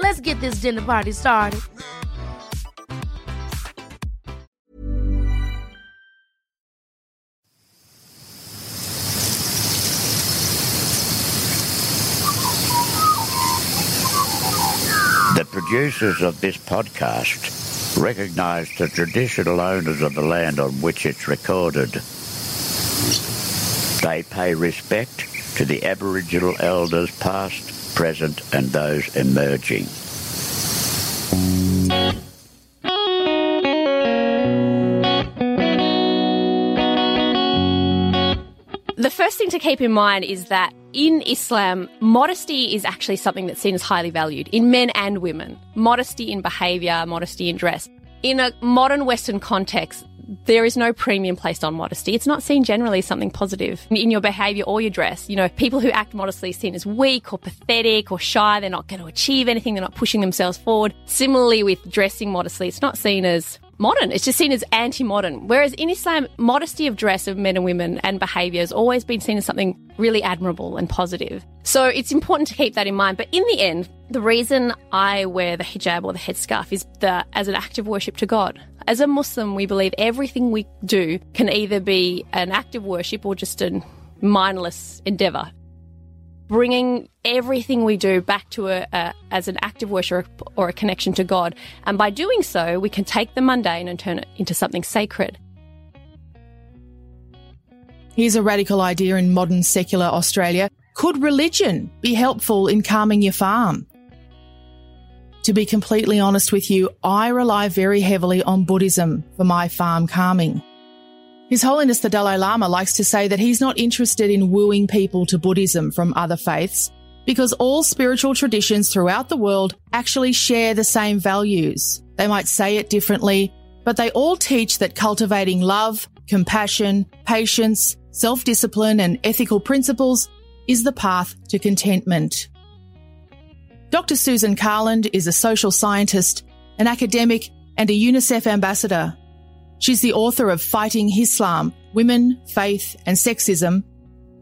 Let's get this dinner party started. The producers of this podcast recognise the traditional owners of the land on which it's recorded. They pay respect to the Aboriginal elders past, present and those emerging. The first thing to keep in mind is that in Islam, modesty is actually something that's seen as highly valued in men and women. Modesty in behaviour, modesty in dress. In a modern Western context, there is no premium placed on modesty. It's not seen generally as something positive in your behaviour or your dress. You know, people who act modestly seen as weak or pathetic or shy. They're not going to achieve anything. They're not pushing themselves forward. Similarly with dressing modestly, it's not seen as modern. It's just seen as anti-modern. Whereas in Islam, modesty of dress of men and women and behaviour has always been seen as something really admirable and positive. So it's important to keep that in mind. But in the end, the reason I wear the hijab or the headscarf is that as an act of worship to God. As a Muslim, we believe everything we do can either be an act of worship or just a mindless endeavour bringing everything we do back to a, a, as an act of worship or a connection to God. And by doing so, we can take the mundane and turn it into something sacred. Here's a radical idea in modern secular Australia. Could religion be helpful in calming your farm? To be completely honest with you, I rely very heavily on Buddhism for my farm calming. His Holiness the Dalai Lama likes to say that he's not interested in wooing people to Buddhism from other faiths because all spiritual traditions throughout the world actually share the same values. They might say it differently, but they all teach that cultivating love, compassion, patience, self-discipline and ethical principles is the path to contentment. Dr. Susan Carland is a social scientist, an academic and a UNICEF ambassador. She's the author of Fighting Hislam, Women, Faith and Sexism,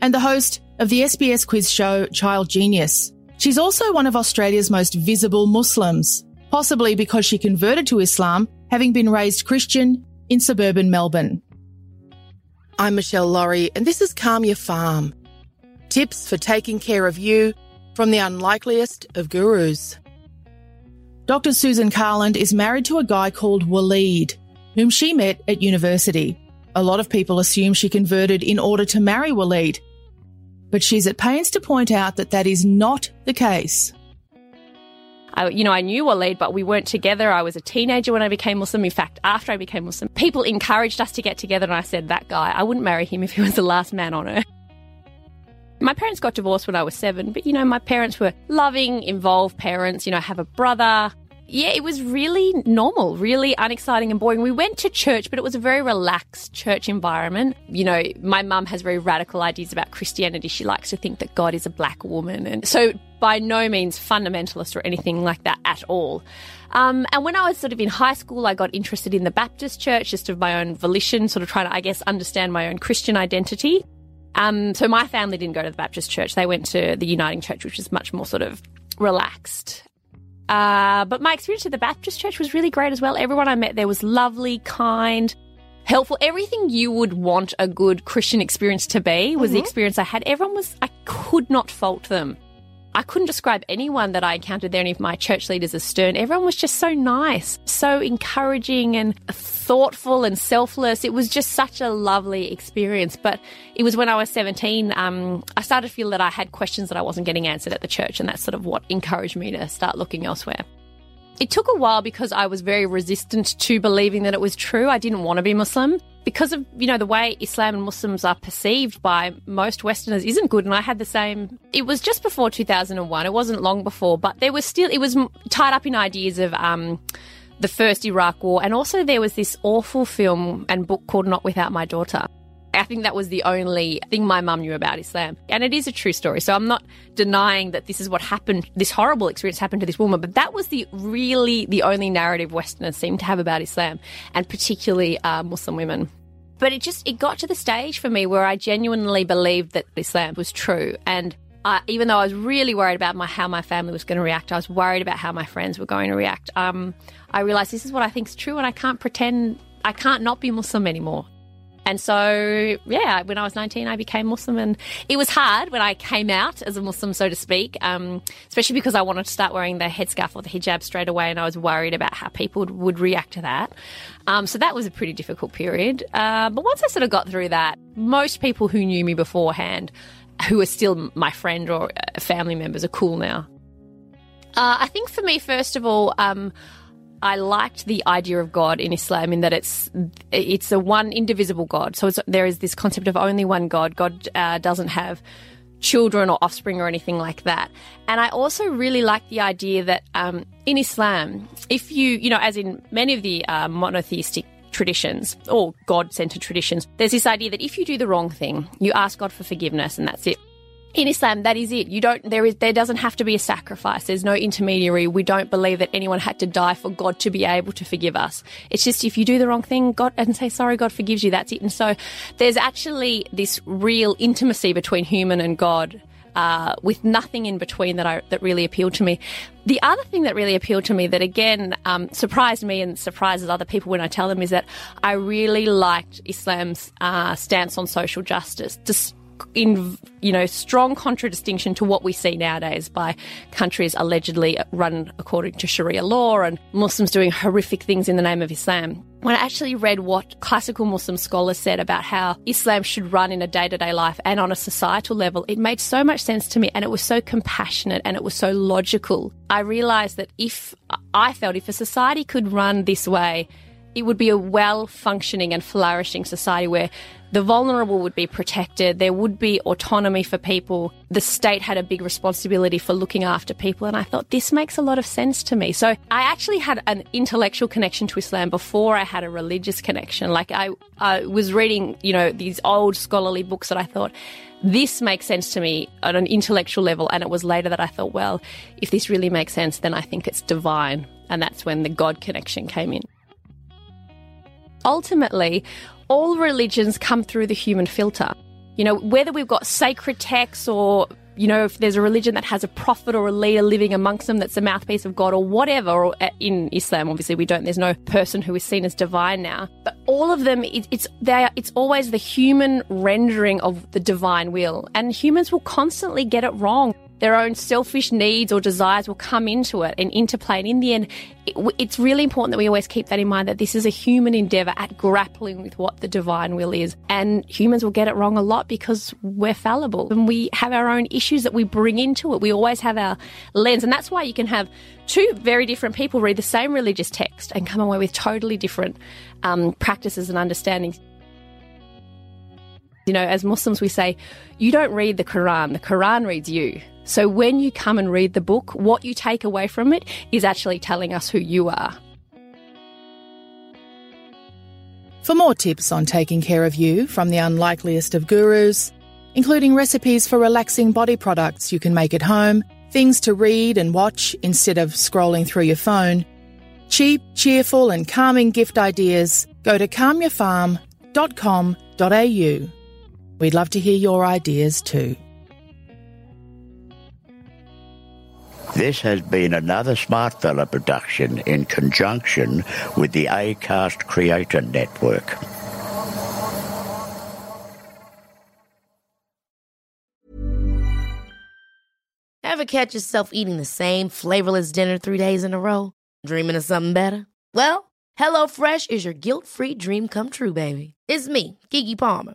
and the host of the SBS quiz show Child Genius. She's also one of Australia's most visible Muslims, possibly because she converted to Islam, having been raised Christian in suburban Melbourne. I'm Michelle Laurie, and this is Calm Your Farm. Tips for taking care of you from the unlikeliest of gurus. Dr. Susan Carland is married to a guy called Waleed, whom she met at university. A lot of people assume she converted in order to marry Waleed, but she's at pains to point out that that is not the case. I, you know, I knew Waleed, but we weren't together. I was a teenager when I became Muslim. In fact, after I became Muslim, people encouraged us to get together, and I said, that guy, I wouldn't marry him if he was the last man on earth. My parents got divorced when I was seven, but you know, my parents were loving, involved parents. You know, I have a brother, yeah, it was really normal, really unexciting and boring. We went to church, but it was a very relaxed church environment. You know, my mum has very radical ideas about Christianity. She likes to think that God is a black woman. And so, by no means fundamentalist or anything like that at all. Um, and when I was sort of in high school, I got interested in the Baptist church just of my own volition, sort of trying to, I guess, understand my own Christian identity. Um, so my family didn't go to the Baptist church. They went to the Uniting Church, which is much more sort of relaxed. Uh, but my experience at the Baptist church was really great as well. Everyone I met there was lovely, kind, helpful. Everything you would want a good Christian experience to be was mm-hmm. the experience I had. Everyone was, I could not fault them. I couldn't describe anyone that I encountered there, any of my church leaders as stern. Everyone was just so nice, so encouraging and thoughtful and selfless. It was just such a lovely experience. But it was when I was 17, um, I started to feel that I had questions that I wasn't getting answered at the church, and that's sort of what encouraged me to start looking elsewhere. It took a while because I was very resistant to believing that it was true. I didn't want to be Muslim because of you know the way Islam and Muslims are perceived by most Westerners isn't good. And I had the same. It was just before 2001. It wasn't long before, but there was still it was tied up in ideas of. Um, the first Iraq war, and also there was this awful film and book called Not Without My Daughter. I think that was the only thing my mum knew about Islam. And it is a true story. So I'm not denying that this is what happened, this horrible experience happened to this woman, but that was the really the only narrative Westerners seem to have about Islam, and particularly uh, Muslim women. But it just it got to the stage for me where I genuinely believed that Islam was true, and even though I was really worried about my how my family was going to react, I was worried about how my friends were going to react. Um, I realized this is what I think is true, and I can't pretend I can't not be Muslim anymore. And so, yeah, when I was 19, I became Muslim. And it was hard when I came out as a Muslim, so to speak, um, especially because I wanted to start wearing the headscarf or the hijab straight away. And I was worried about how people would, would react to that. Um, so that was a pretty difficult period. Uh, but once I sort of got through that, most people who knew me beforehand, who are still my friend or uh, family members, are cool now. Uh, I think for me, first of all, um, I liked the idea of God in Islam in that it's it's a one indivisible God. So there is this concept of only one God. God uh, doesn't have children or offspring or anything like that. And I also really like the idea that um, in Islam, if you you know, as in many of the uh, monotheistic traditions or God centered traditions, there's this idea that if you do the wrong thing, you ask God for forgiveness and that's it in Islam, that is it. You don't, there is, there doesn't have to be a sacrifice. There's no intermediary. We don't believe that anyone had to die for God to be able to forgive us. It's just if you do the wrong thing, God, and say sorry, God forgives you. That's it. And so there's actually this real intimacy between human and God. Uh, with nothing in between that I, that really appealed to me. The other thing that really appealed to me that again um, surprised me and surprises other people when I tell them is that I really liked Islam's uh, stance on social justice. Just in you know strong contradistinction to what we see nowadays by countries allegedly run according to Sharia law and Muslims doing horrific things in the name of Islam. When I actually read what classical Muslim scholars said about how Islam should run in a day to day life and on a societal level, it made so much sense to me and it was so compassionate and it was so logical. I realized that if I felt if a society could run this way, it would be a well functioning and flourishing society where the vulnerable would be protected, there would be autonomy for people, the state had a big responsibility for looking after people. And I thought this makes a lot of sense to me. So I actually had an intellectual connection to Islam before I had a religious connection. Like I, I was reading, you know, these old scholarly books that I thought, this makes sense to me on an intellectual level. And it was later that I thought, well, if this really makes sense, then I think it's divine. And that's when the God connection came in ultimately, all religions come through the human filter. You know, whether we've got sacred texts or, you know, if there's a religion that has a prophet or a leader living amongst them that's a mouthpiece of God or whatever, or uh, in Islam, obviously we don't, there's no person who is seen as divine now. But all of them, it, it's, they are, it's always the human rendering of the divine will. And humans will constantly get it wrong their own selfish needs or desires will come into it and interplay. And in the end, it, it's really important that we always keep that in mind that this is a human endeavor at grappling with what the divine will is. And humans will get it wrong a lot because we're fallible and we have our own issues that we bring into it. We always have our lens. And that's why you can have two very different people read the same religious text and come away with totally different um, practices and understandings. You know, as Muslims, we say, you don't read the Quran, the Quran reads you. So when you come and read the book, what you take away from it is actually telling us who you are. For more tips on taking care of you from the unlikeliest of gurus, including recipes for relaxing body products you can make at home, things to read and watch instead of scrolling through your phone, cheap, cheerful, and calming gift ideas, go to calmyourfarm.com.au. We'd love to hear your ideas too. This has been another Smart Smartfella production in conjunction with the ACAST Creator Network. Ever catch yourself eating the same flavorless dinner three days in a row? Dreaming of something better? Well, HelloFresh is your guilt-free dream come true, baby. It's me, Keke Palmer.